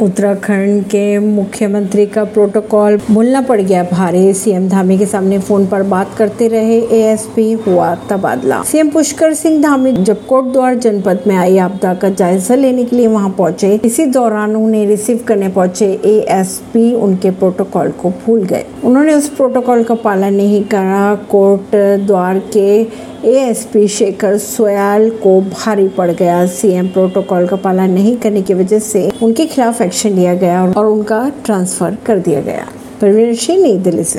उत्तराखंड के मुख्यमंत्री का प्रोटोकॉल भूलना पड़ गया। भारी सीएम धामी के सामने फ़ोन पर बात करते रहे एएसपी, हुआ तबादला। सीएम पुष्कर सिंह धामी जब कोटद्वार जनपद में आई, आपदा का जायजा लेने के लिए वहाँ पहुँचे। इसी दौरान उन्हें रिसीव करने पहुँचे एएसपी, उनके प्रोटोकॉल को भूल गए। उन्होंने उस प्रोटोकॉल का पालन नहीं करा। कोट द्वार के एएसपी शेखर सोयाल को भारी पड़ गया। सीएम प्रोटोकॉल का पालन नहीं करने की वजह से उनके खिलाफ एक्शन लिया गया और उनका ट्रांसफ़र कर दिया गया। परवीन सिंह नई दिल्ली से।